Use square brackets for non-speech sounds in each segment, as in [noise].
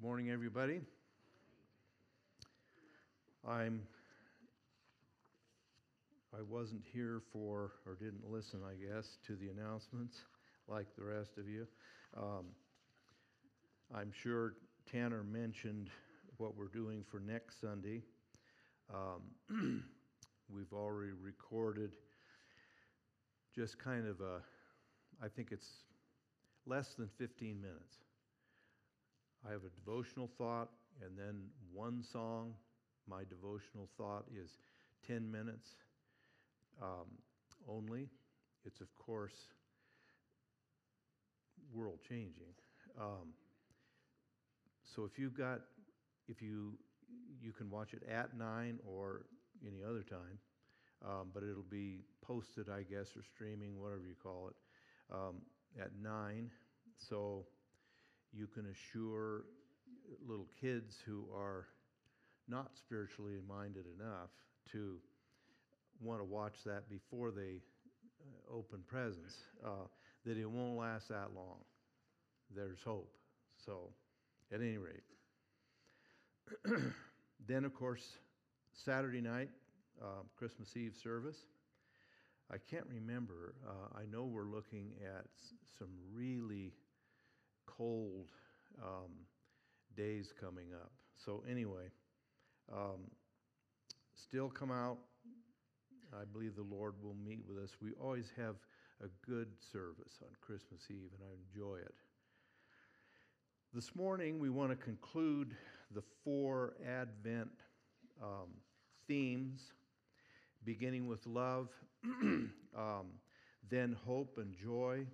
Morning, everybody. I'm. I wasn't here for, or didn't listen, I guess, to the announcements like the rest of you. Um, I'm sure Tanner mentioned what we're doing for next Sunday. Um, [clears throat] we've already recorded just kind of a, I think it's less than 15 minutes. I have a devotional thought and then one song. My devotional thought is 10 minutes um, only. It's, of course, world changing. Um, so if you've got, if you, you can watch it at 9 or any other time, um, but it'll be posted, I guess, or streaming, whatever you call it, um, at 9. So you can assure little kids who are not spiritually minded enough to want to watch that before they uh, open presents, uh, that it won't last that long. There's hope. So, at any rate. [clears throat] then, of course, Saturday night, uh, Christmas Eve service. I can't remember. Uh, I know we're looking at some really cold um, days coming up. So, anyway, um, still come out. I believe the Lord will meet with us. We always have a good service on Christmas Eve, and I enjoy it. This morning, we want to conclude the four Advent um, themes, beginning with love, [clears throat] um, then hope and joy,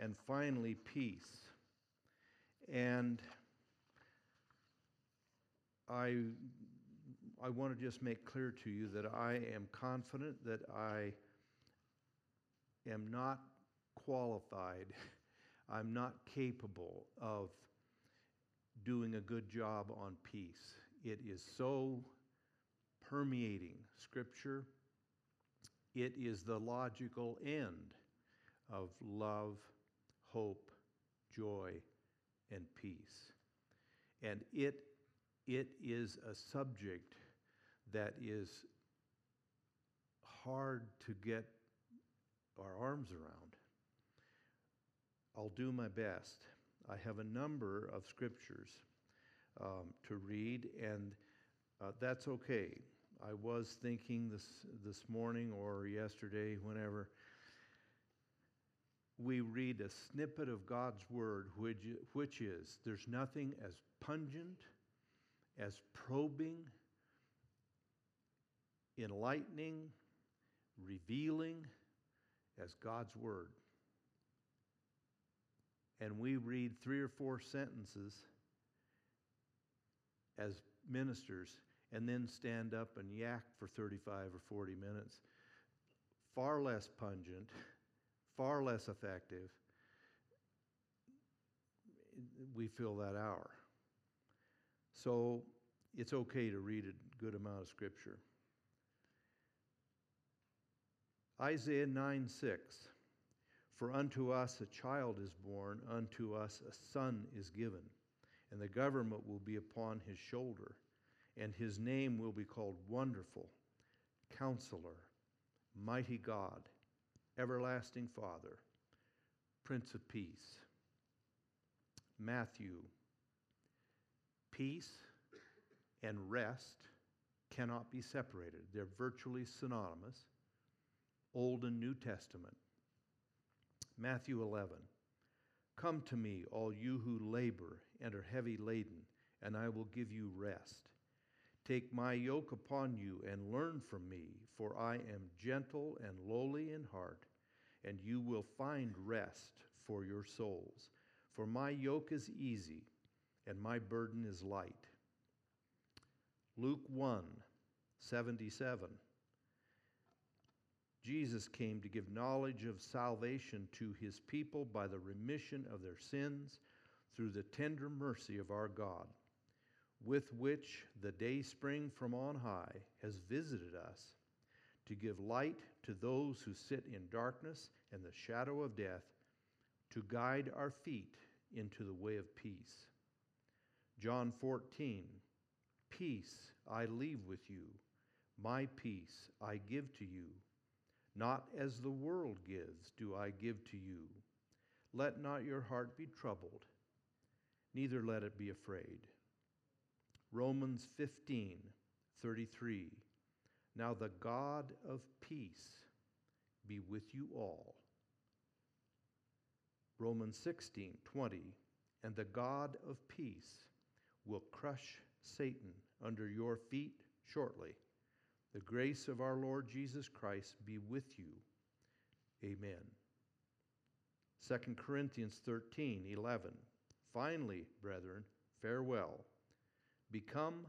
and finally peace. And I, I want to just make clear to you that I am confident that I am not qualified, [laughs] I'm not capable of doing a good job on peace. It is so permeating Scripture, it is the logical end of love, hope, joy, and peace. And it, it is a subject that is hard to get our arms around. I'll do my best. I have a number of scriptures um, to read, and uh, that's okay. I was thinking this, this morning or yesterday, whenever, we read a snippet of God's word, which, which is there's nothing as pungent, as probing, enlightening, revealing as God's word. And we read three or four sentences as ministers and then stand up and yak for 35 or 40 minutes. Far less pungent far less effective, we fill that hour. So it's okay to read a good amount of scripture. Isaiah 9 6. For unto us a child is born, unto us a son is given, and the government will be upon his shoulder, and his name will be called Wonderful, Counselor, Mighty God Everlasting Father, Prince of Peace. Matthew, peace and rest cannot be separated. They're virtually synonymous, Old and New Testament. Matthew 11, Come to me, all you who labor and are heavy laden, and I will give you rest. Take my yoke upon you and learn from me, for I am gentle and lowly in heart, and you will find rest for your souls. For my yoke is easy and my burden is light. Luke 1 77. Jesus came to give knowledge of salvation to his people by the remission of their sins through the tender mercy of our God with which the day spring from on high has visited us to give light to those who sit in darkness and the shadow of death, to guide our feet into the way of peace. John 14, Peace I leave with you, my peace I give to you. Not as the world gives, do I give to you. Let not your heart be troubled, neither let it be afraid. Romans 15, 33. Now the God of peace be with you all. Romans 16, 20. And the God of peace will crush Satan under your feet shortly. The grace of our Lord Jesus Christ be with you. Amen. 2 Corinthians 13, 11. Finally, brethren, farewell. Become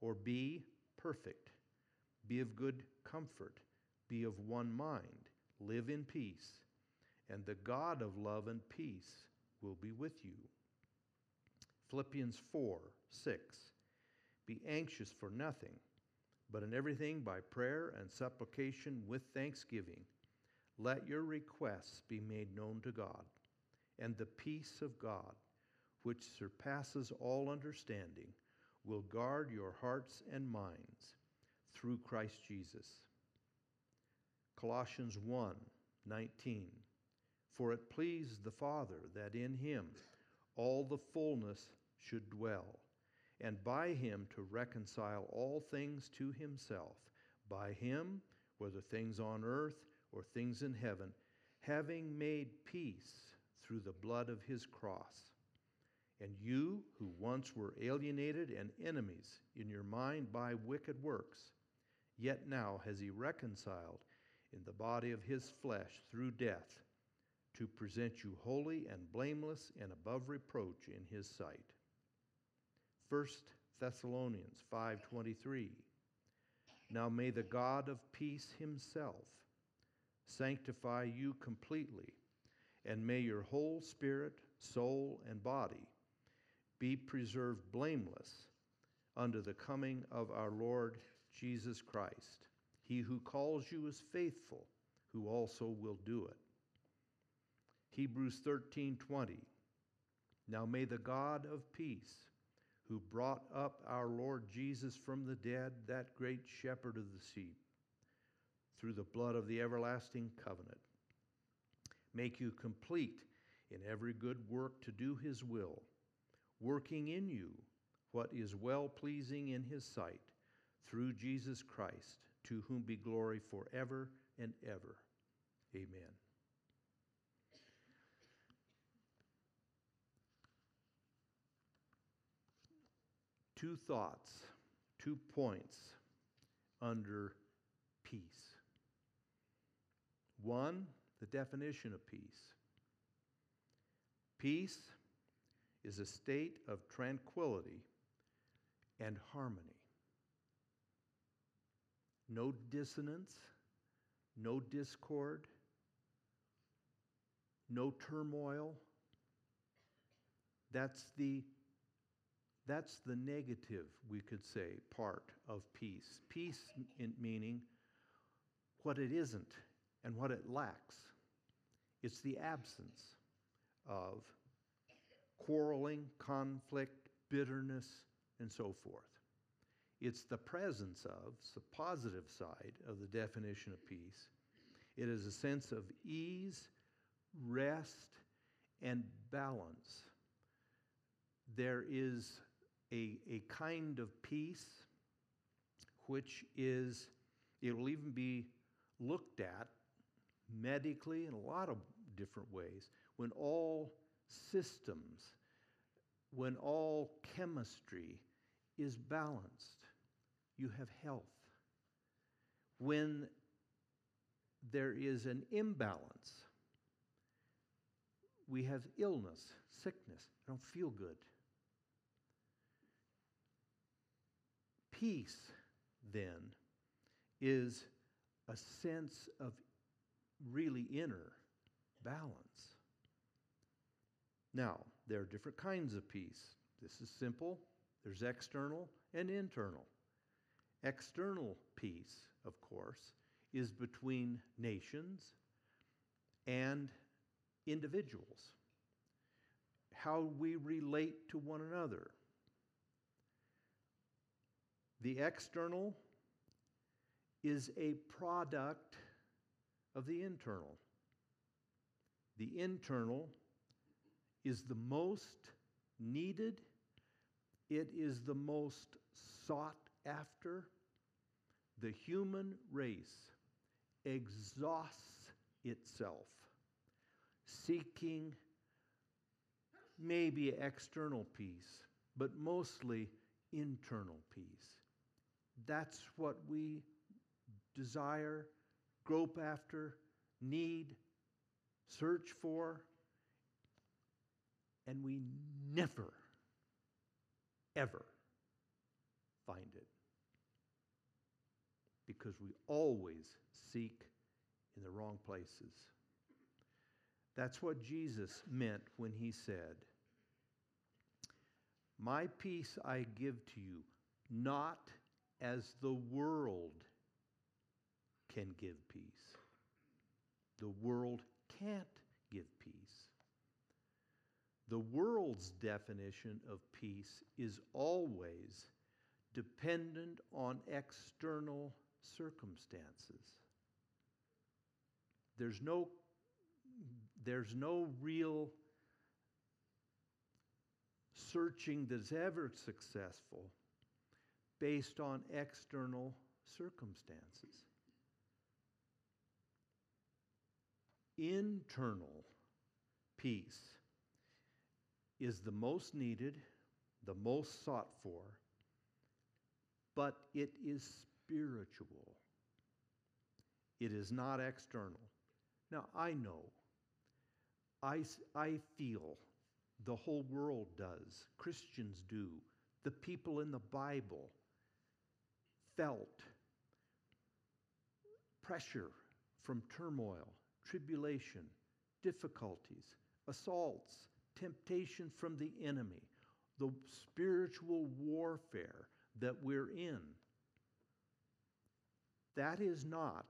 or be perfect. Be of good comfort. Be of one mind. Live in peace. And the God of love and peace will be with you. Philippians 4, 6. Be anxious for nothing, but in everything by prayer and supplication with thanksgiving. Let your requests be made known to God, and the peace of God, which surpasses all understanding, will guard your hearts and minds through Christ Jesus. Colossians 1 19. For it pleased the Father that in him all the fullness should dwell, and by him to reconcile all things to himself, by him, whether things on earth or things in heaven, having made peace through the blood of his cross. And you, who once were alienated and enemies in your mind by wicked works, yet now has he reconciled in the body of his flesh through death to present you holy and blameless and above reproach in his sight. 1 Thessalonians 5:23 Now may the God of peace himself sanctify you completely and may your whole spirit, soul and body be preserved blameless under the coming of our Lord Jesus Christ. He who calls you is faithful, who also will do it. Hebrews 13:20 Now may the God of peace who brought up our Lord Jesus from the dead that great shepherd of the sheep through the blood of the everlasting covenant make you complete in every good work to do his will working in you what is well pleasing in his sight through Jesus Christ to whom be glory forever and ever amen two thoughts, two points under peace. One, the definition of peace. Peace is a state of tranquility and harmony. No dissonance, no discord, no turmoil. That's the that's the negative, we could say, part of peace. Peace in meaning what it isn't and what it lacks. It's the absence of quarreling, conflict, bitterness, and so forth. It's the presence of, it's the positive side of the definition of peace. It is a sense of ease, rest, and balance. There is a, a kind of peace which is, it will even be looked at medically in a lot of different ways when all systems, when all chemistry is balanced, you have health. When there is an imbalance, we have illness, sickness. I don't feel good. Peace, then, is a sense of really inner balance. Now, there are different kinds of peace. This is simple. There's external and internal. External peace, of course, is between nations and individuals. How we relate to one another The external is a product of the internal. The internal is the most needed, it is the most sought after. The human race exhausts itself seeking maybe external peace, but mostly internal peace. That's what we desire, grope after, need, search for, and we never, ever find it. Because we always seek in the wrong places. That's what Jesus meant when he said, My peace I give to you, not as the world can give peace. The world can't give peace. The world's definition of peace is always dependent on external circumstances. There's no, there's no real searching that's ever successful based on external circumstances. Internal peace is the most needed, the most sought for, but it is spiritual. It is not external. Now, I know, I, I feel, the whole world does, Christians do, the people in the Bible felt pressure from turmoil, tribulation, difficulties, assaults, temptation from the enemy, the spiritual warfare that we're in. That is not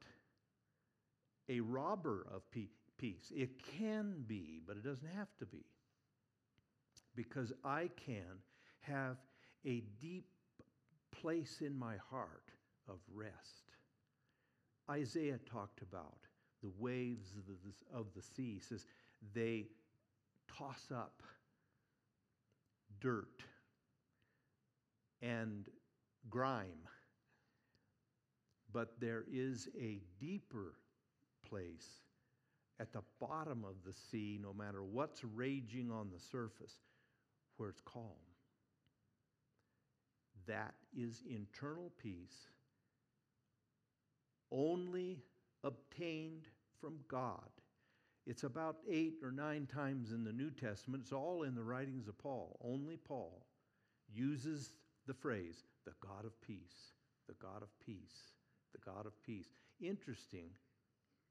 a robber of peace. It can be, but it doesn't have to be. Because I can have a deep place in my heart of rest. Isaiah talked about the waves of the, sea. He says they toss up dirt and grime. But there is a deeper place at the bottom of the sea, no matter what's raging on the surface, where it's calm. That is internal peace, only obtained from God. It's about eight or nine times in the New Testament. It's all in the writings of Paul. Only Paul uses the phrase, the God of peace, the God of peace, the God of peace. Interesting,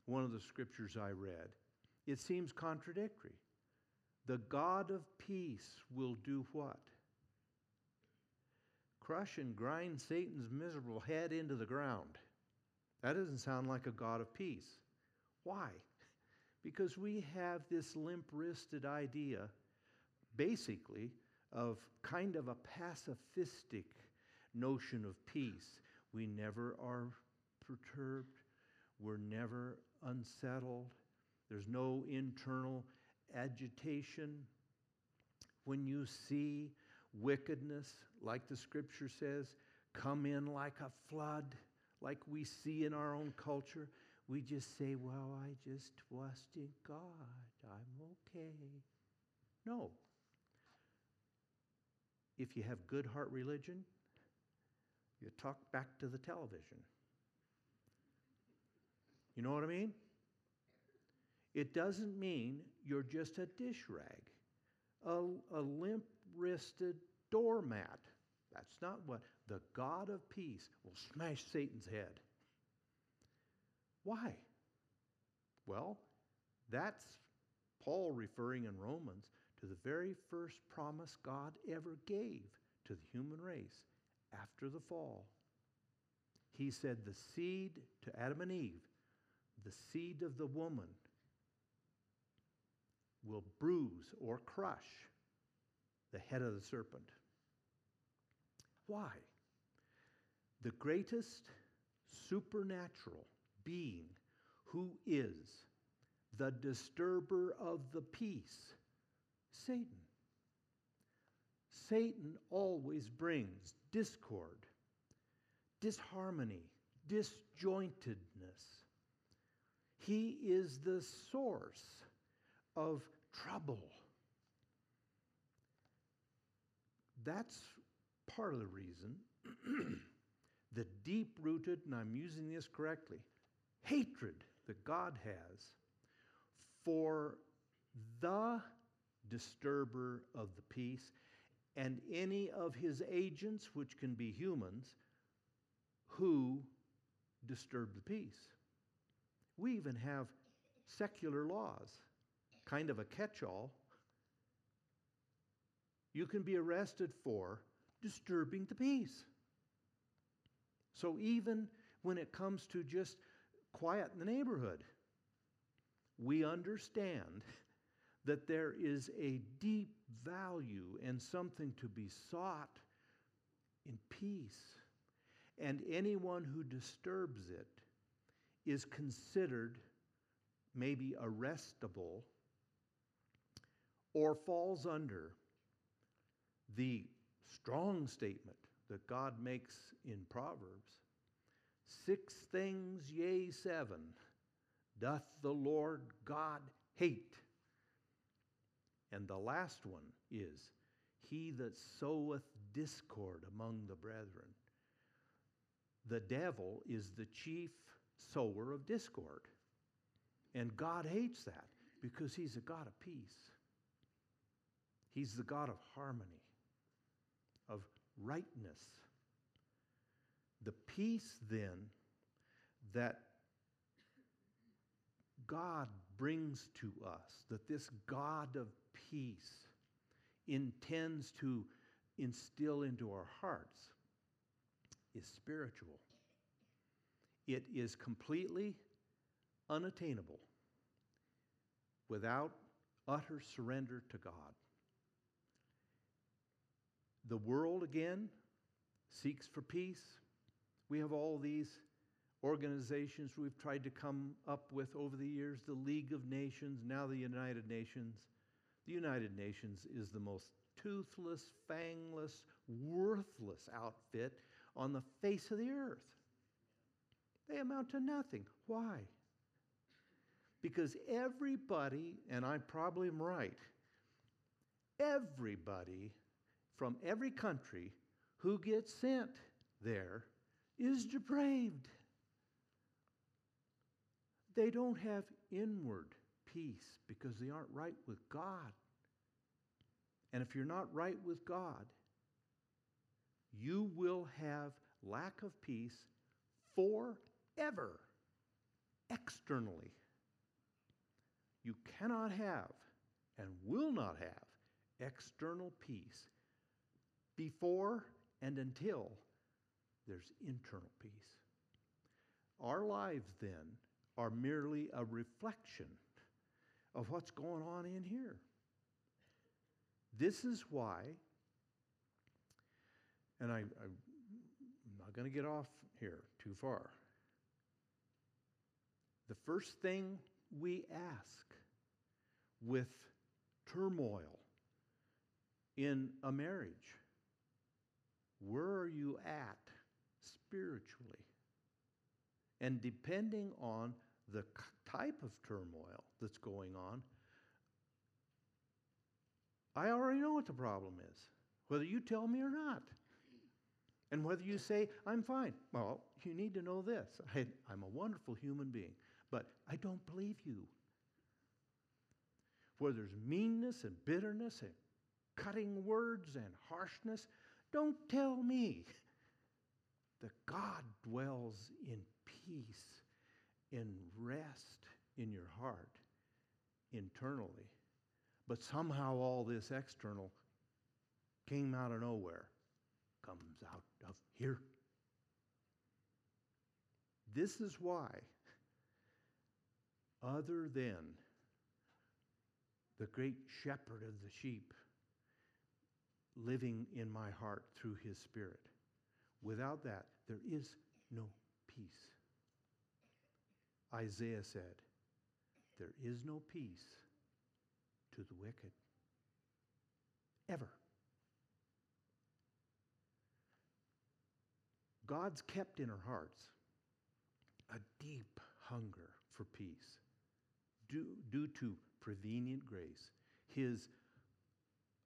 one of the scriptures I read, it seems contradictory. The God of peace will do what? Crush and grind Satan's miserable head into the ground. That doesn't sound like a God of peace. Why? [laughs] Because we have this limp wristed idea, basically, of kind of a pacifistic notion of peace. We never are perturbed, we're never unsettled, there's no internal agitation. When you see wickedness, like the scripture says, come in like a flood, like we see in our own culture, we just say, Well, I just trust in God. I'm okay. No. If you have good heart religion, you talk back to the television. You know what I mean? It doesn't mean you're just a dish rag, a, a limp wristed doormat. That's not what the God of peace will smash Satan's head. Why? Well, that's Paul referring in Romans to the very first promise God ever gave to the human race after the fall. He said, The seed to Adam and Eve, the seed of the woman, will bruise or crush the head of the serpent. Why? the greatest supernatural being who is the disturber of the peace? Satan. Satan always brings discord, disharmony, disjointedness. He is the source of trouble. That's part of the reason [clears throat] the deep rooted, and I'm using this correctly, hatred that God has for the disturber of the peace and any of his agents, which can be humans, who disturb the peace. We even have secular laws, kind of a catch all. You can be arrested for disturbing the peace. So even when it comes to just quiet in the neighborhood, we understand that there is a deep value and something to be sought in peace. And anyone who disturbs it is considered maybe arrestable or falls under the strong statement that God makes in Proverbs Six things, yea, seven, doth the Lord God hate. And the last one is He that soweth discord among the brethren. The devil is the chief sower of discord. And God hates that because He's a God of peace. He's the God of harmony, of rightness. The peace, then, that God brings to us, that this God of peace intends to instill into our hearts, is spiritual. It is completely unattainable without utter surrender to God. The world, again, seeks for peace. We have all these organizations we've tried to come up with over the years the League of Nations, now the United Nations. The United Nations is the most toothless, fangless, worthless outfit on the face of the earth. They amount to nothing. Why? Because everybody, and I probably am right, everybody from every country who gets sent there is depraved. They don't have inward peace because they aren't right with God. And if you're not right with God, you will have lack of peace forever, externally. You cannot have and will not have external peace before and until there's internal peace. Our lives then are merely a reflection of what's going on in here. This is why, and I, am not going to get off here too far. The first thing we ask with turmoil in a marriage where are you at spiritually? And depending on the type of turmoil that's going on, I already know what the problem is, whether you tell me or not. And whether you say, I'm fine. Well, you need to know this I, am a wonderful human being, but I don't believe you. Where there's meanness and bitterness and cutting words and harshness, don't tell me that God dwells in peace, in rest in your heart internally. But somehow all this external came out of nowhere, comes out of here. This is why, other than the great shepherd of the sheep living in my heart through his spirit, without that, there is no peace. Isaiah said, There is no peace to the wicked. Ever. God's kept in our hearts a deep hunger for peace due, due to prevenient grace, His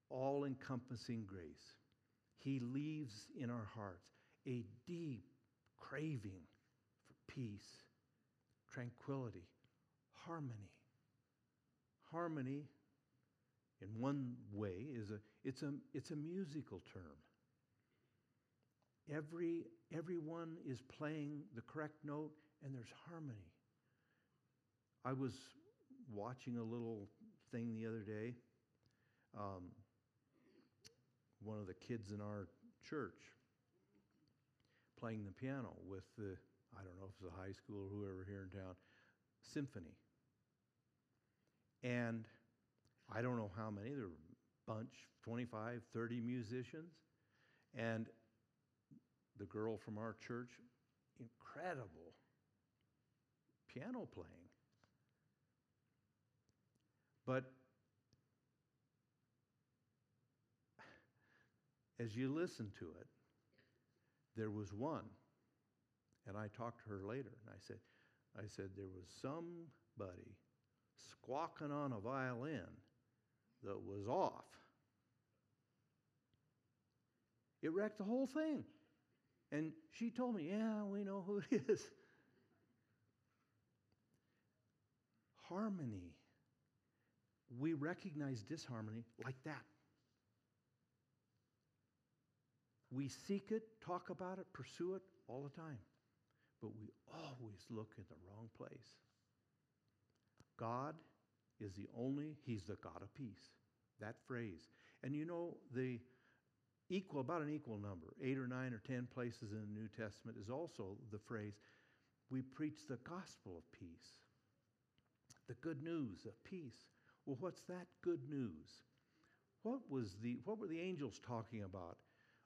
all encompassing grace. He leaves in our hearts a deep craving for peace, tranquility, harmony. Harmony, in one way, is a, it's, a, it's a musical term. Every, everyone is playing the correct note and there's harmony. I was watching a little thing the other day. Um, one of the kids in our church playing the piano with the, I don't know if it's a high school or whoever here in town, symphony. And I don't know how many, there were a bunch, 25, 30 musicians. And the girl from our church, incredible piano playing. But as you listen to it, there was one, and I talked to her later, and I said, I said, there was somebody squawking on a violin that was off. It wrecked the whole thing. And she told me, yeah, we know who it is. Harmony. We recognize disharmony like that. We seek it, talk about it, pursue it all the time. But we always look in the wrong place. God is the only, He's the God of peace. That phrase. And you know, the equal, about an equal number, eight or nine or ten places in the New Testament, is also the phrase, we preach the gospel of peace, the good news of peace. Well, what's that good news? What, was the, what were the angels talking about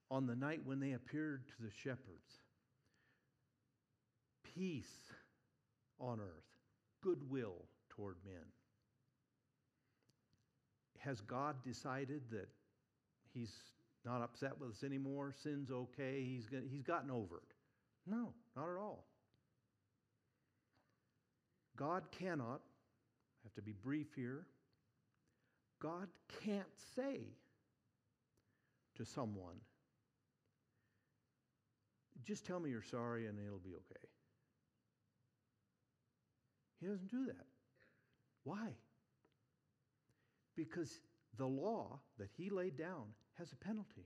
on the night when they appeared to the shepherds? Peace on earth, goodwill toward men. Has God decided that He's not upset with us anymore. Sin's okay. He's, he's gotten over it. No, not at all. God cannot, I have to be brief here, God can't say to someone, just tell me you're sorry and it'll be okay. He doesn't do that. Why? Because the law that he laid down has a penalty.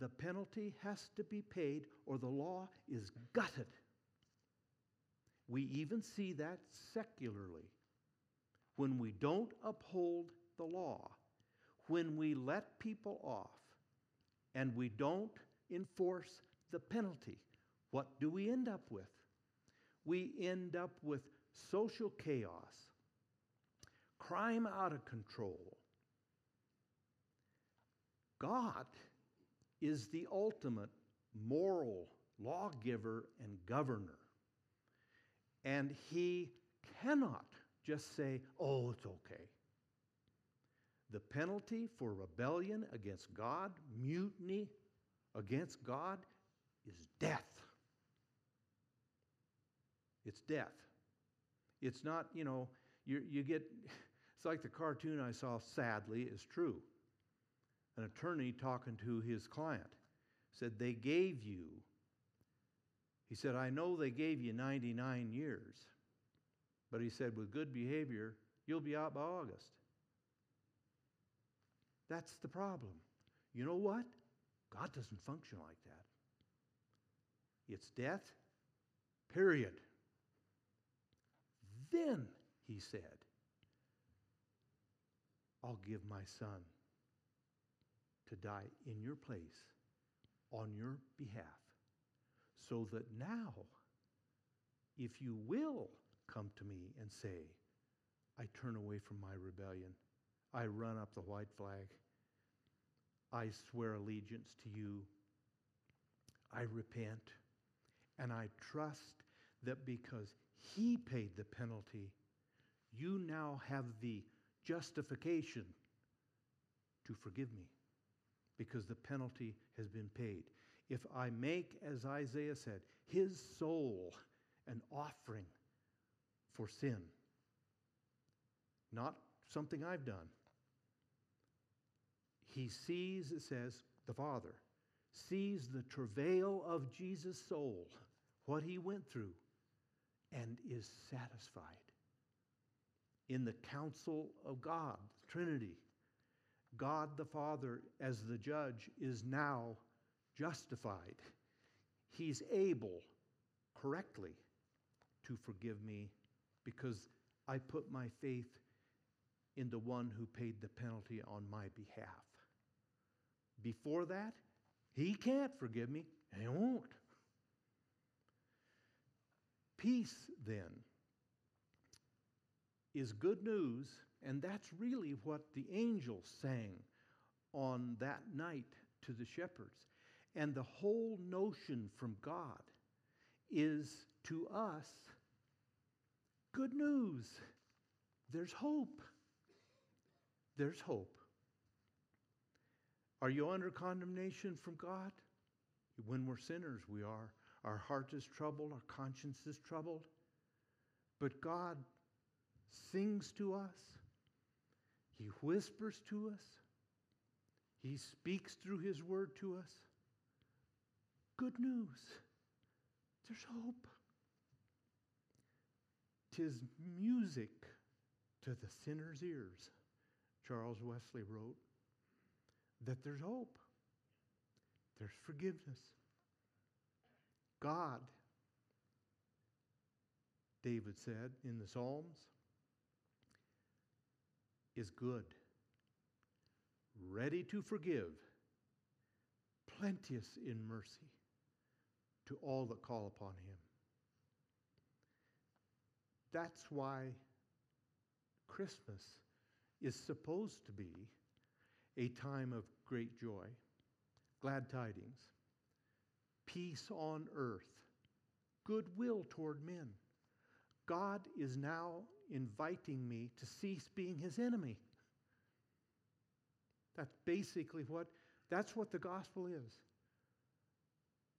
The penalty has to be paid, or the law is gutted. We even see that secularly. When we don't uphold the law, when we let people off, and we don't enforce the penalty, what do we end up with? We end up with social chaos, crime out of control, God is the ultimate moral lawgiver and governor. And he cannot just say, oh, it's okay. The penalty for rebellion against God, mutiny against God, is death. It's death. It's not, you know, you, you get, it's like the cartoon I saw, sadly, is true an attorney talking to his client said, They gave you, he said, I know they gave you 99 years, but he said, with good behavior, you'll be out by August. That's the problem. You know what? God doesn't function like that. It's death, period. Then, he said, I'll give my son to die in your place on your behalf, so that now, if you will come to me and say, I turn away from my rebellion, I run up the white flag, I swear allegiance to you, I repent, And I trust that because he paid the penalty, you now have the justification to forgive me because the penalty has been paid. If I make, as Isaiah said, his soul an offering for sin, not something I've done, he sees, it says, the Father sees the travail of Jesus' soul, what he went through, and is satisfied. In the counsel of God, the Trinity, God the Father, as the judge, is now justified. He's able correctly to forgive me because I put my faith in the one who paid the penalty on my behalf. Before that, he can't forgive me, he won't. Peace, then, is good news, and that's really what the angels sang on that night to the shepherds. And the whole notion from God is to us good news. There's hope. There's hope. Are you under condemnation from God? When we're sinners, we are. Our heart is troubled, our conscience is troubled. But God sings to us, He whispers to us, He speaks through His word to us. Good news. There's hope. Tis music to the sinner's ears, Charles Wesley wrote that there's hope, there's forgiveness. God, David said in the Psalms, is good, ready to forgive, plenteous in mercy to all that call upon him. That's why Christmas is supposed to be a time of great joy, glad tidings, peace on earth, goodwill toward men. God is now inviting me to cease being his enemy. That's basically what that's what the gospel is.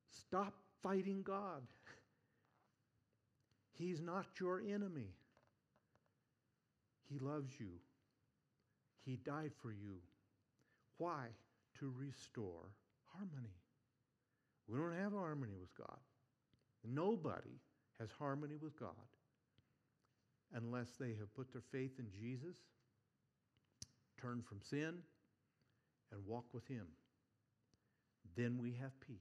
Stop fighting God. He's not your enemy. He loves you. He died for you. Why? To restore harmony. We don't have harmony with God. Nobody has harmony with God unless they have put their faith in Jesus, turned from sin, and walk with Him. Then we have peace.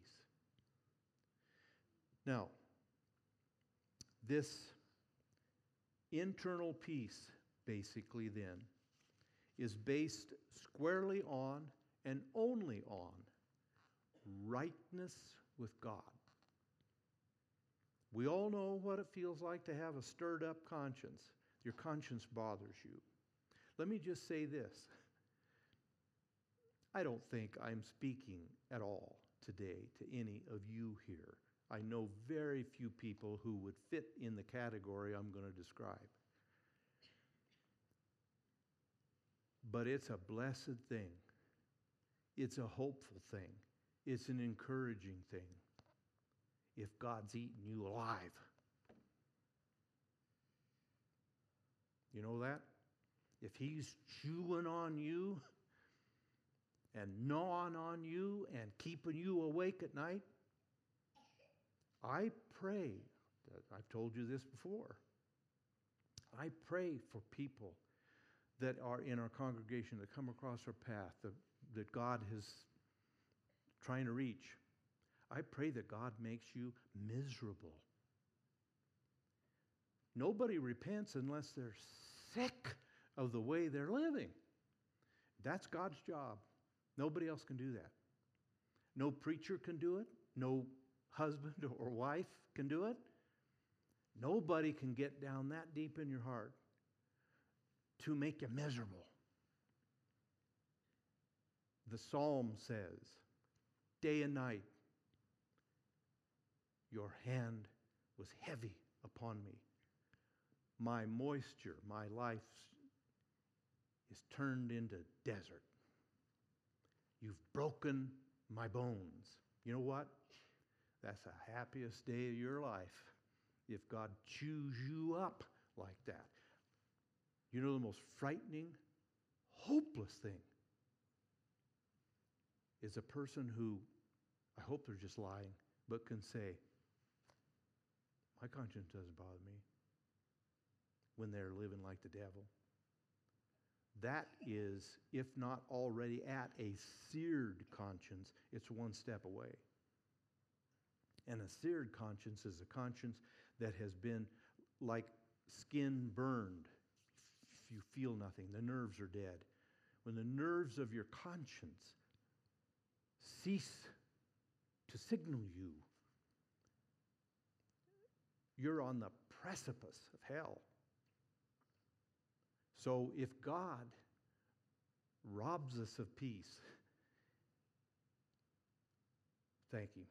Now, this internal peace, basically, then, is based squarely on and only on rightness with God. We all know what it feels like to have a stirred up conscience. Your conscience bothers you. Let me just say this I don't think I'm speaking at all today to any of you here. I know very few people who would fit in the category I'm going to describe. But it's a blessed thing. It's a hopeful thing. It's an encouraging thing if God's eating you alive. You know that? If He's chewing on you and gnawing on you and keeping you awake at night, I pray, I've told you this before, I pray for people that are in our congregation that come across our path that, that God is trying to reach. I pray that God makes you miserable. Nobody repents unless they're sick of the way they're living. That's God's job. Nobody else can do that. No preacher can do it. No husband [laughs] or wife can do it. Nobody can get down that deep in your heart to make you miserable. The psalm says, day and night, Your hand was heavy upon me. My moisture, my life is turned into desert. You've broken my bones. You know what? That's the happiest day of your life if God chews you up like that. You know the most frightening, hopeless thing is a person who, I hope they're just lying, but can say, My conscience doesn't bother me when they're living like the devil. That is, if not already at a seared conscience, it's one step away. And a seared conscience is a conscience that has been like skin burned. You feel nothing, the nerves are dead. When the nerves of your conscience cease to signal you, you're on the precipice of hell. So if God robs us of peace, thank Him.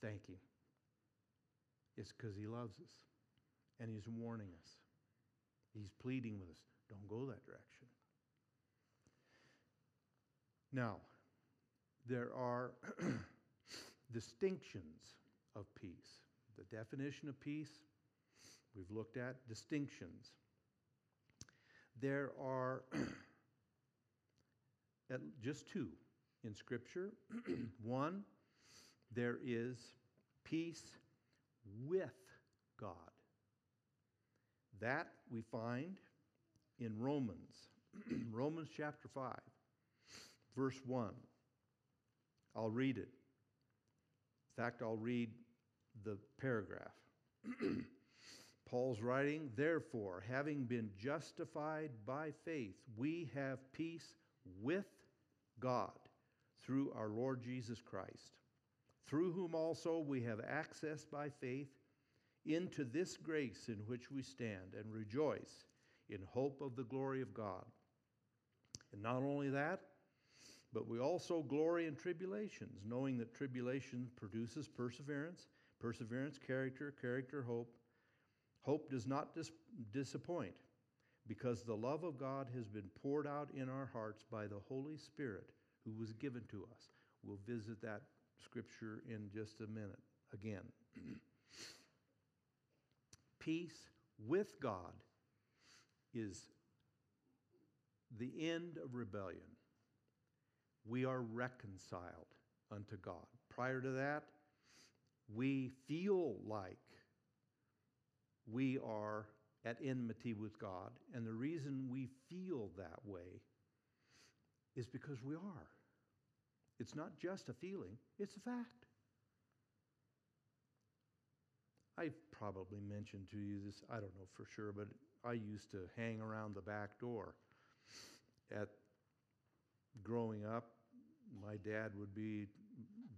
Thank Him. It's because He loves us and He's warning us. He's pleading with us don't go that direction. Now, there are [clears throat] distinctions of peace. The definition of peace, we've looked at distinctions. There are [clears throat] just two in Scripture. [clears throat] One, there is peace with God. That we find in Romans, [clears throat] Romans chapter 5, verse 1. I'll read it. In fact, I'll read the paragraph. [clears throat] Paul's writing, Therefore, having been justified by faith, we have peace with God through our Lord Jesus Christ, through whom also we have access by faith into this grace in which we stand and rejoice in hope of the glory of God. And not only that, but we also glory in tribulations, knowing that tribulation produces perseverance, perseverance, character, character, hope. Hope does not dis- disappoint because the love of God has been poured out in our hearts by the Holy Spirit who was given to us. We'll visit that scripture in just a minute again. [clears throat] Peace with God is the end of rebellion. We are reconciled unto God. Prior to that, we feel like we are at enmity with God. And the reason we feel that way is because we are. It's not just a feeling, it's a fact. I've probably mentioned to you this, I don't know for sure, but I used to hang around the back door. At growing up, my dad would be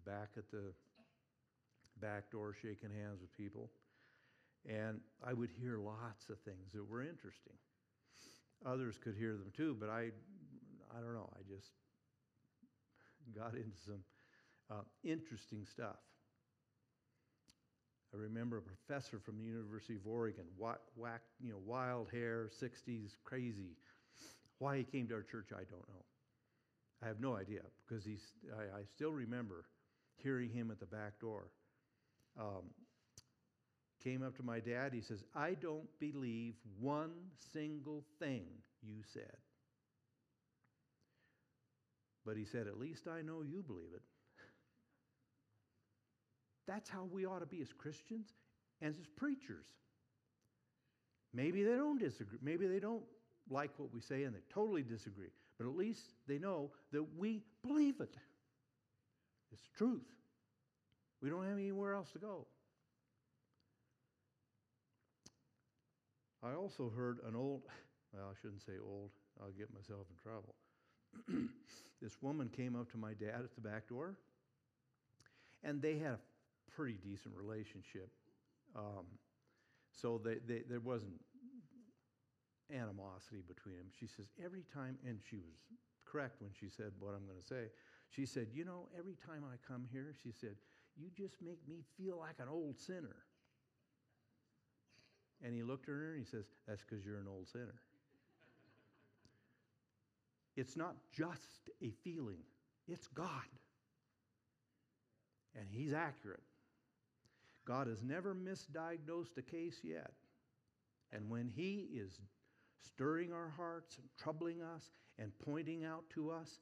back at the back door shaking hands with people. And I would hear lots of things that were interesting. Others could hear them too, but I, I don't know, I just got into some uh, interesting stuff. I remember a professor from the University of Oregon, whack, whack, you know, wild hair, 60s, crazy. Why he came to our church, I don't know. I have no idea because he's, I, I still remember hearing him at the back door. Um, came up to my dad. He says, I don't believe one single thing you said. But he said, At least I know you believe it. That's how we ought to be as Christians and as preachers. Maybe they don't disagree. Maybe they don't like what we say and they totally disagree. But at least they know that we believe it. It's truth. We don't have anywhere else to go. I also heard an old, well, I shouldn't say old, I'll get myself in trouble. [clears throat] this woman came up to my dad at the back door, and they had a pretty decent relationship. Um, so they, they, there wasn't animosity between them. She says, every time, and she was correct when she said what I'm going to say. She said, You know, every time I come here, she said, You just make me feel like an old sinner. And he looked at her and he says, That's because you're an old sinner. It's not just a feeling, it's God. And He's accurate. God has never misdiagnosed a case yet. And when He is stirring our hearts and troubling us and pointing out to us,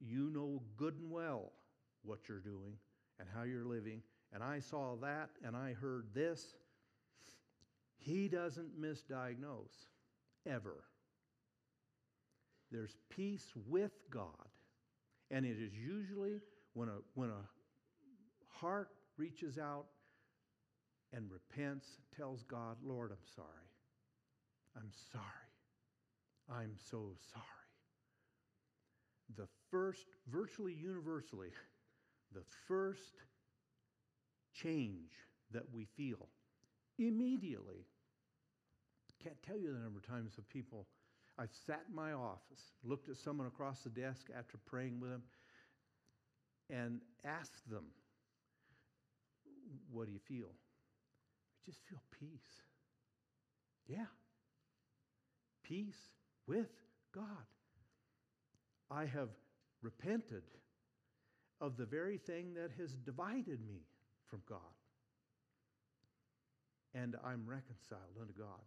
you know good and well what you're doing and how you're living. And I saw that and I heard this. He doesn't misdiagnose, ever. There's peace with God. And it is usually when a, when a heart reaches out and repents, tells God, Lord, I'm sorry. I'm sorry. I'm so sorry. The first, virtually universally, the first change that we feel immediately. Can't tell you the number of times of people I've sat in my office, looked at someone across the desk after praying with them, and asked them, What do you feel? Just feel peace. Yeah. Peace with God. I have repented of the very thing that has divided me from God. And I'm reconciled unto God.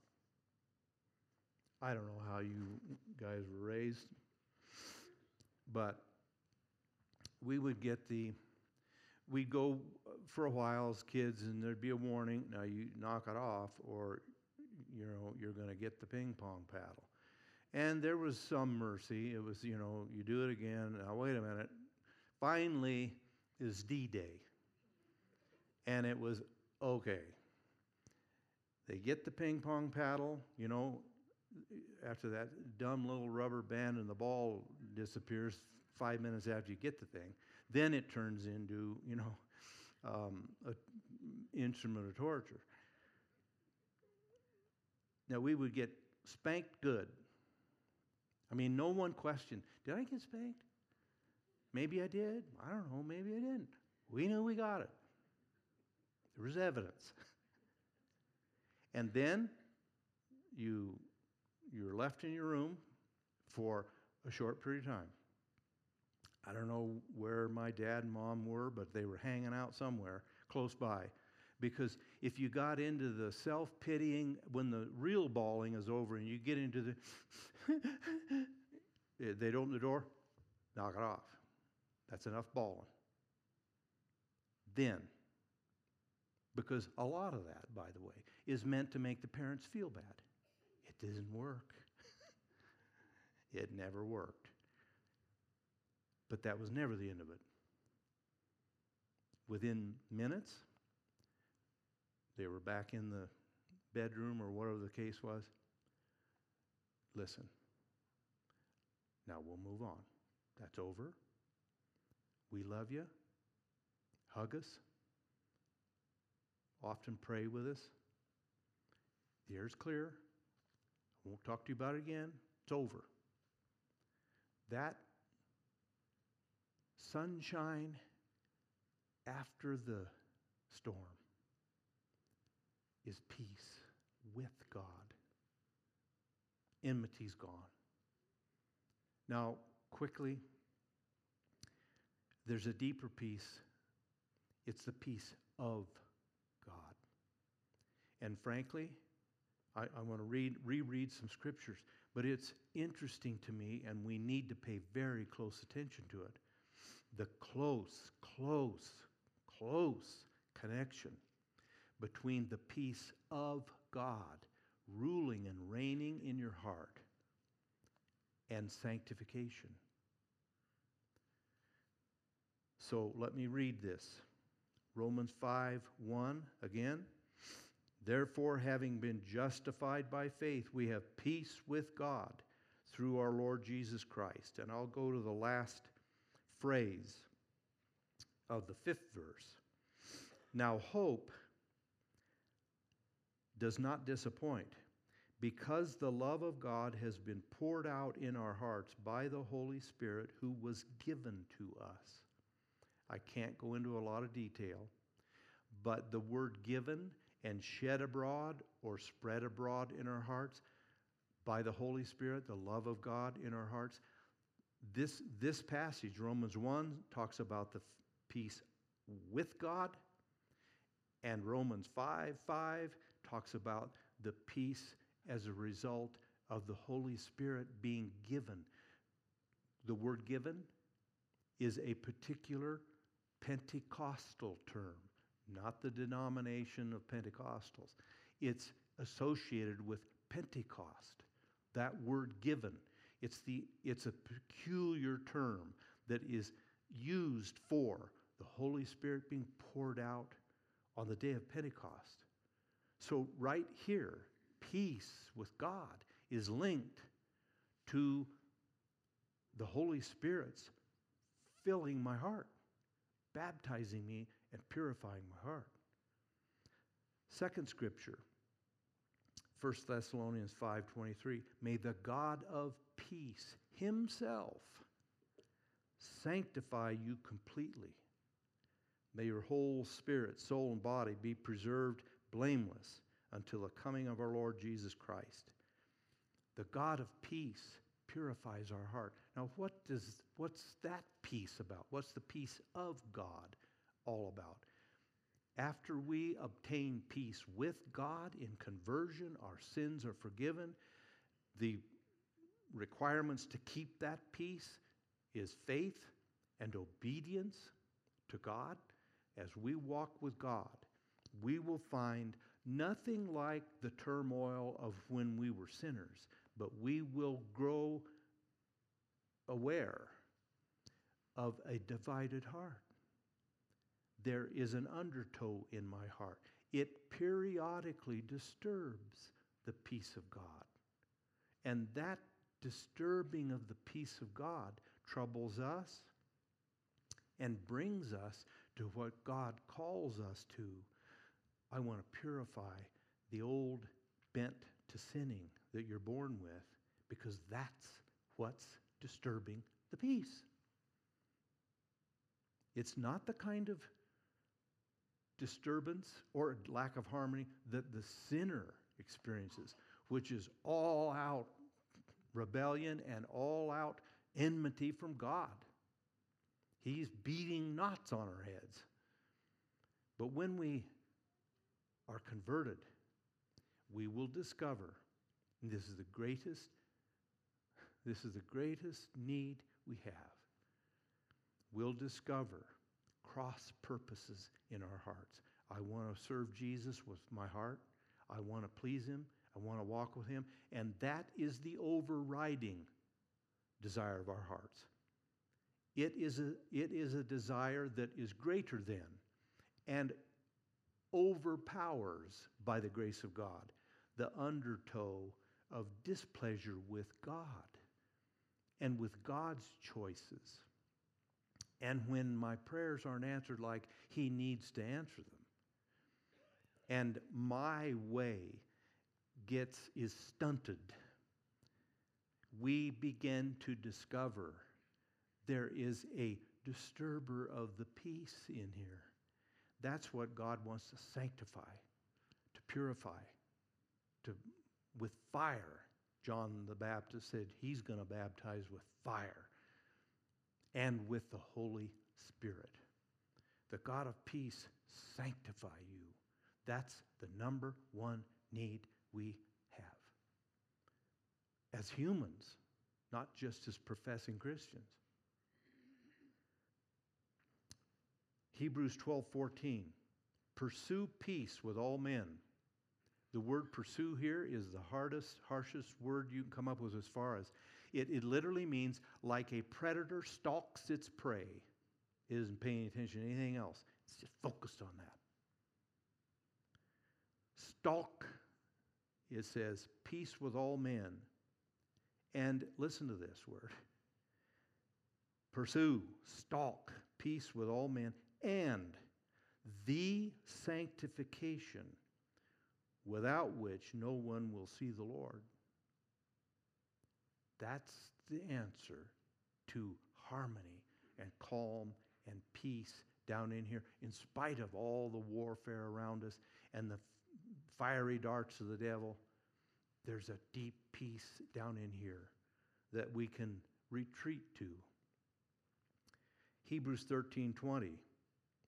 I don't know how you guys were raised, but we would get the, we'd go uh, for a while as kids, and there'd be a warning. Now you knock it off, or you know you're going to get the ping pong paddle. And there was some mercy. It was, you know, you do it again. Now wait a minute. Finally, is D-Day, and it was okay. They get the ping pong paddle, you know, after that dumb little rubber band and the ball disappears five minutes after you get the thing, then it turns into, you know, um, an instrument of torture. Now, we would get spanked good. I mean, no one questioned, did I get spanked? Maybe I did. I don't know. Maybe I didn't. We knew we got it. There was evidence. [laughs] and then you you're left in your room for a short period of time. I don't know where my dad and mom were, but they were hanging out somewhere close by. Because if you got into the self pitying, when the real bawling is over and you get into the, [laughs] eh, they'd open the door, knock it off. That's enough bawling. Then, because a lot of that, by the way, is meant to make the parents feel bad. It didn't work. [laughs] it never worked. But that was never the end of it. Within minutes, they were back in the bedroom or whatever the case was. Listen, now we'll move on. That's over. We love you. Hug us. Often pray with us. The air's clear. I won't talk to you about it again. It's over. That sunshine after the storm is peace with God. Enmity's gone. Now, quickly, there's a deeper peace. It's the peace of God. And frankly, I, I want to read, reread some scriptures, but it's interesting to me, and we need to pay very close attention to it. The close, close, close connection between the peace of God ruling and reigning in your heart and sanctification. So let me read this. Romans 5 1 again. Therefore, having been justified by faith, we have peace with God through our Lord Jesus Christ. And I'll go to the last phrase of the fifth verse. Now, hope does not disappoint because the love of God has been poured out in our hearts by the Holy Spirit who was given to us. I can't go into a lot of detail but the word given and shed abroad or spread abroad in our hearts by the Holy Spirit, the love of God in our hearts. This, this passage, Romans 1, talks about the peace with God, and Romans 5 5 talks about the peace as a result of the Holy Spirit being given. The word given is a particular Pentecostal term, not the denomination of Pentecostals. It's associated with Pentecost, that word given. It's, the, it's a peculiar term that is used for the Holy Spirit being poured out on the day of Pentecost. So, right here, peace with God is linked to the Holy Spirit's filling my heart, baptizing me, and purifying my heart. Second scripture, 1 Thessalonians 5:23, may the God of peace himself sanctify you completely. May your whole spirit, soul, and body be preserved blameless until the coming of our Lord Jesus Christ. The God of peace purifies our heart. Now, what does, what's that peace about? What's the peace of God all about? After we obtain peace with God in conversion, our sins are forgiven. The requirements to keep that peace is faith and obedience to God. As we walk with God, we will find nothing like the turmoil of when we were sinners, but we will grow aware of a divided heart. There is an undertow in my heart. It periodically disturbs the peace of God. And that disturbing of the peace of God troubles us and brings us to what God calls us to. I want to purify the old bent to sinning that you're born with because that's what's disturbing the peace. It's not the kind of disturbance or lack of harmony that the sinner experiences, which is all out rebellion and all out enmity from God. He's beating knots on our heads. But when we are converted, we will discover this is the greatest this is the greatest need we have. We'll discover cross purposes in our hearts. I want to serve Jesus with my heart. I want to please him. I want to walk with him. And that is the overriding desire of our hearts. It is a, it is a desire that is greater than and overpowers, by the grace of God, the undertow of displeasure with God and with God's choices. And when my prayers aren't answered like He needs to answer them, and my way gets is stunted, we begin to discover there is a disturber of the peace in here. That's what God wants to sanctify, to purify, to with fire. John the Baptist said he's going to baptize with fire and with the Holy Spirit. The God of peace sanctify you. That's the number one need we have. As humans, not just as professing Christians. Hebrews 12 14. Pursue peace with all men the word pursue here is the hardest, harshest word you can come up with as far as it, it literally means like a predator stalks its prey. It isn't paying attention to anything else, it's just focused on that. Stalk, it says, peace with all men. And listen to this word pursue, stalk, peace with all men, and the sanctification without which no one will see the Lord. That's the answer to harmony and calm and peace down in here, in spite of all the warfare around us and the fiery darts of the devil, there's a deep peace down in here that we can retreat to. Hebrews 13:20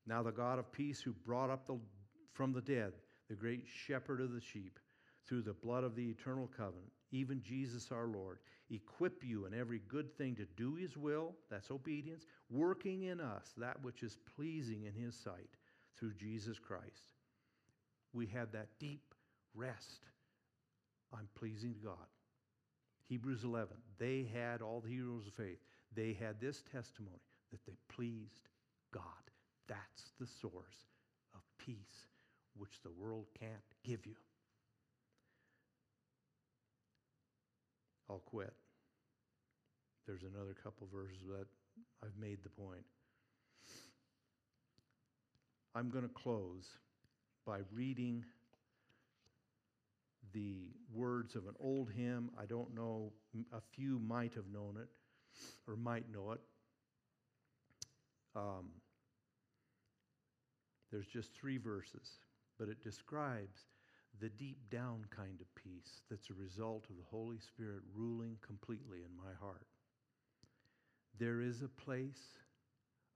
Now the God of peace who brought up the, from the dead the great shepherd of the sheep through the blood of the eternal covenant even Jesus our Lord equip you in every good thing to do his will that's obedience working in us that which is pleasing in his sight through Jesus Christ we have that deep rest I'm pleasing to God Hebrews 11 they had all the heroes of faith they had this testimony that they pleased God. That's the source of peace, which the world can't give you. I'll quit. There's another couple verses that I've made the point. I'm going to close by reading the words of an old hymn. I don't know, a few might have known it or might know it. Um, there's just three verses, but it describes the deep down kind of peace that's a result of the Holy Spirit ruling completely in my heart. There is a place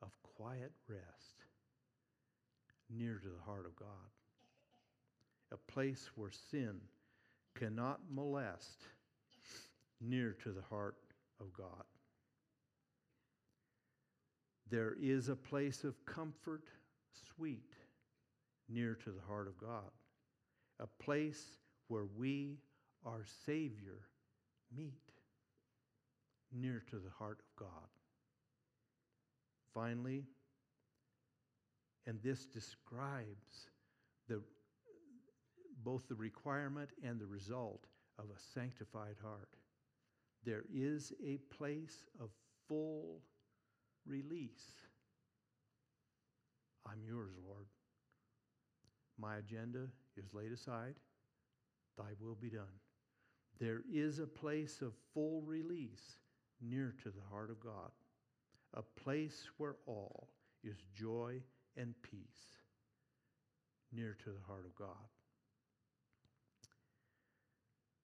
of quiet rest near to the heart of God, a place where sin cannot molest near to the heart of God. There is a place of comfort, sweet, near to the heart of God, a place where we, our Savior, meet near to the heart of God. Finally, and this describes the, both the requirement and the result of a sanctified heart. There is a place of full release. I'm yours, Lord. My agenda is laid aside. Thy will be done. There is a place of full release near to the heart of God, a place where all is joy and peace near to the heart of God.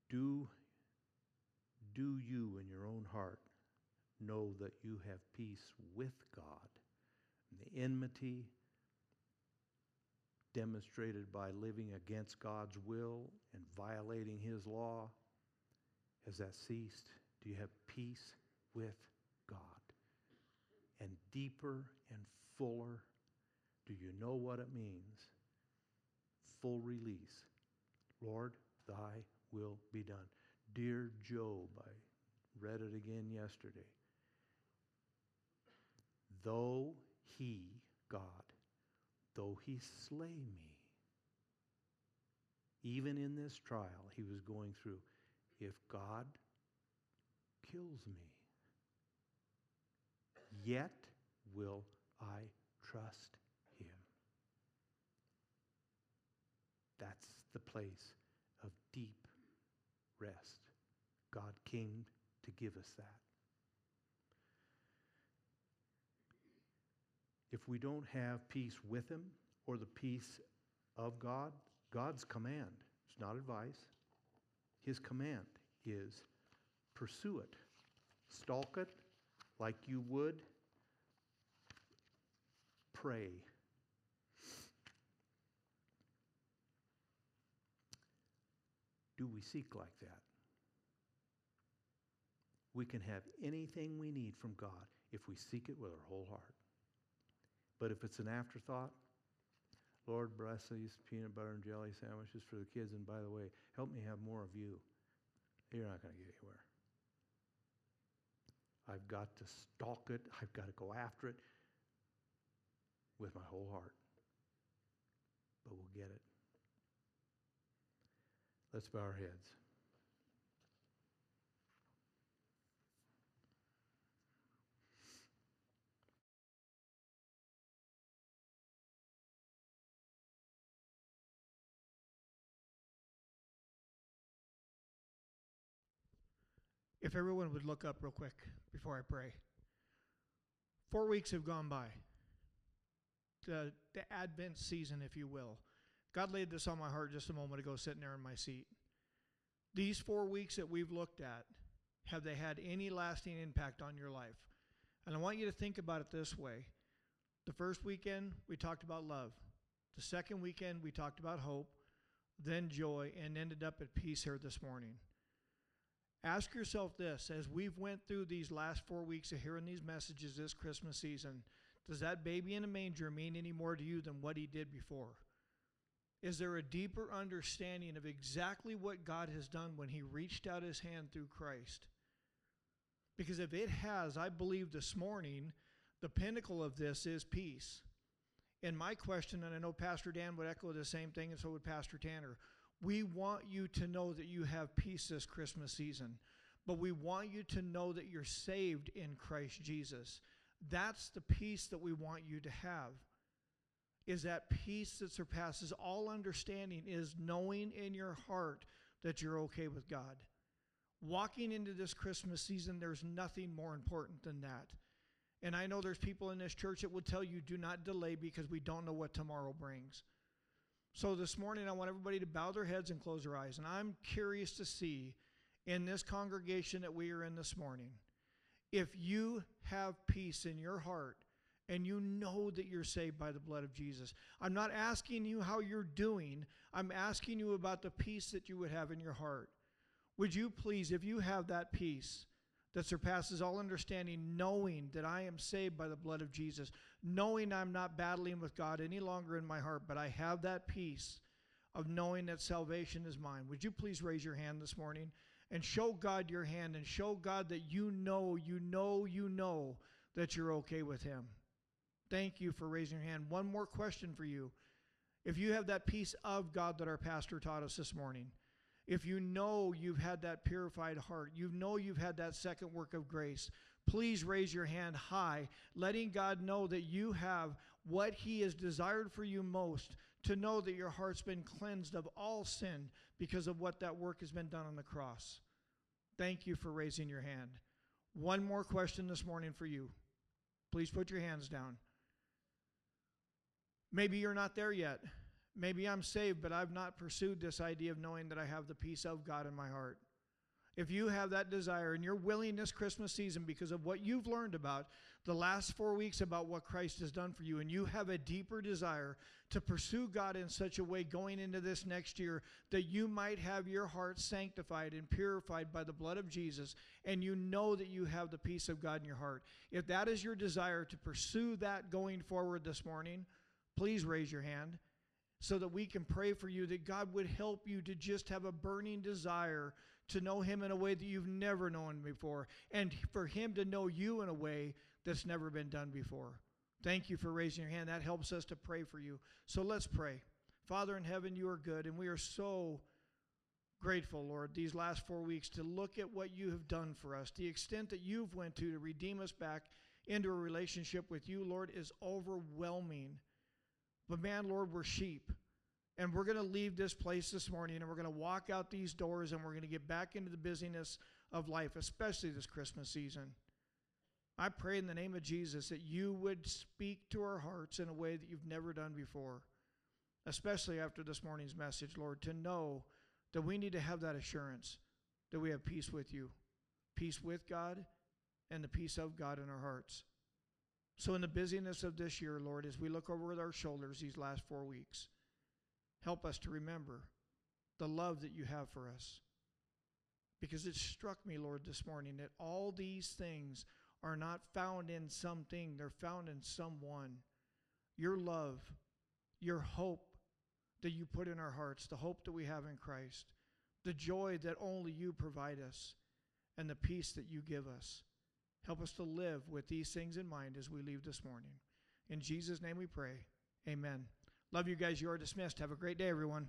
Do, do you in your own heart know that you have peace with God. The enmity demonstrated by living against God's will and violating His law, has that ceased? Do you have peace with God? And deeper and fuller, do you know what it means? Full release. Lord, thy will be done. Dear Job, I read it again yesterday. Though he, God, though he slay me, even in this trial he was going through, if God kills me, yet will I trust him. That's the place of deep rest. God came to give us that. If we don't have peace with Him or the peace of God, God's command, it's not advice, His command is pursue it, stalk it like you would prey. Do we seek like that? We can have anything we need from God if we seek it with our whole heart. But if it's an afterthought, Lord, bless these peanut butter and jelly sandwiches for the kids. And by the way, help me have more of you. You're not going to get anywhere. I've got to stalk it. I've got to go after it with my whole heart. But we'll get it. Let's bow our heads. If everyone would look up real quick before I pray. Four weeks have gone by. the, the Advent season, if you will. God laid this on my heart just a moment ago, sitting there in my seat. These four weeks that we've looked at, have they had any lasting impact on your life? And I want you to think about it this way. The first weekend, we talked about love. The second weekend, we talked about hope, then joy, and ended up at peace here this morning. Ask yourself this as we've went through these last four weeks of hearing these messages this Christmas season, does that baby in a manger mean any more to you than what he did before? Is there a deeper understanding of exactly what God has done when he reached out his hand through Christ? Because if it has, I believe this morning, the pinnacle of this is peace. And my question, and I know Pastor Dan would echo the same thing, and so would Pastor Tanner. We want you to know that you have peace this Christmas season, but we want you to know that you're saved in Christ Jesus. That's the peace that we want you to have. Is that peace that surpasses all understanding, is knowing in your heart that you're okay with God. Walking into this Christmas season, there's nothing more important than that. And I know there's people in this church that will tell you do not delay because we don't know what tomorrow brings. So this morning, I want everybody to bow their heads and close their eyes. And I'm curious to see in this congregation that we are in this morning, if you have peace in your heart and you know that you're saved by the blood of Jesus. I'm not asking you how you're doing, I'm asking you about the peace that you would have in your heart. Would you please, if you have that peace, that surpasses all understanding, knowing that I am saved by the blood of Jesus, knowing I'm not battling with God any longer in my heart, but I have that peace of knowing that salvation is mine. Would you please raise your hand this morning and show God your hand and show God that you know, you know, you know that you're okay with Him? Thank you for raising your hand. One more question for you. If you have that peace of God that our pastor taught us this morning, if you know you've had that purified heart, you know you've had that second work of grace, please raise your hand high, letting God know that you have what He has desired for you most to know that your heart's been cleansed of all sin because of what that work has been done on the cross. Thank you for raising your hand. One more question this morning for you. Please put your hands down. Maybe you're not there yet. Maybe I'm saved, but I've not pursued this idea of knowing that I have the peace of God in my heart. If you have that desire and you're willing this Christmas season because of what you've learned about the last four weeks about what Christ has done for you, and you have a deeper desire to pursue God in such a way going into this next year that you might have your heart sanctified and purified by the blood of Jesus, and you know that you have the peace of God in your heart, if that is your desire to pursue that going forward this morning, please raise your hand so that we can pray for you that God would help you to just have a burning desire to know Him in a way that you've never known before, and for Him to know you in a way that's never been done before. Thank you for raising your hand. That helps us to pray for you. So let's pray. Father in heaven, you are good, and we are so grateful, Lord, these last four weeks to look at what you have done for us. The extent that you've went to to redeem us back into a relationship with you, Lord, is overwhelming. But man, Lord, we're sheep. And we're going to leave this place this morning and we're going to walk out these doors and we're going to get back into the busyness of life, especially this Christmas season. I pray in the name of Jesus that you would speak to our hearts in a way that you've never done before, especially after this morning's message, Lord, to know that we need to have that assurance that we have peace with you, peace with God, and the peace of God in our hearts. So, in the busyness of this year, Lord, as we look over our shoulders these last four weeks, help us to remember the love that you have for us. Because it struck me, Lord, this morning that all these things are not found in something, they're found in someone. Your love, your hope that you put in our hearts, the hope that we have in Christ, the joy that only you provide us, and the peace that you give us. Help us to live with these things in mind as we leave this morning. In Jesus' name we pray. Amen. Love you guys. You are dismissed. Have a great day, everyone.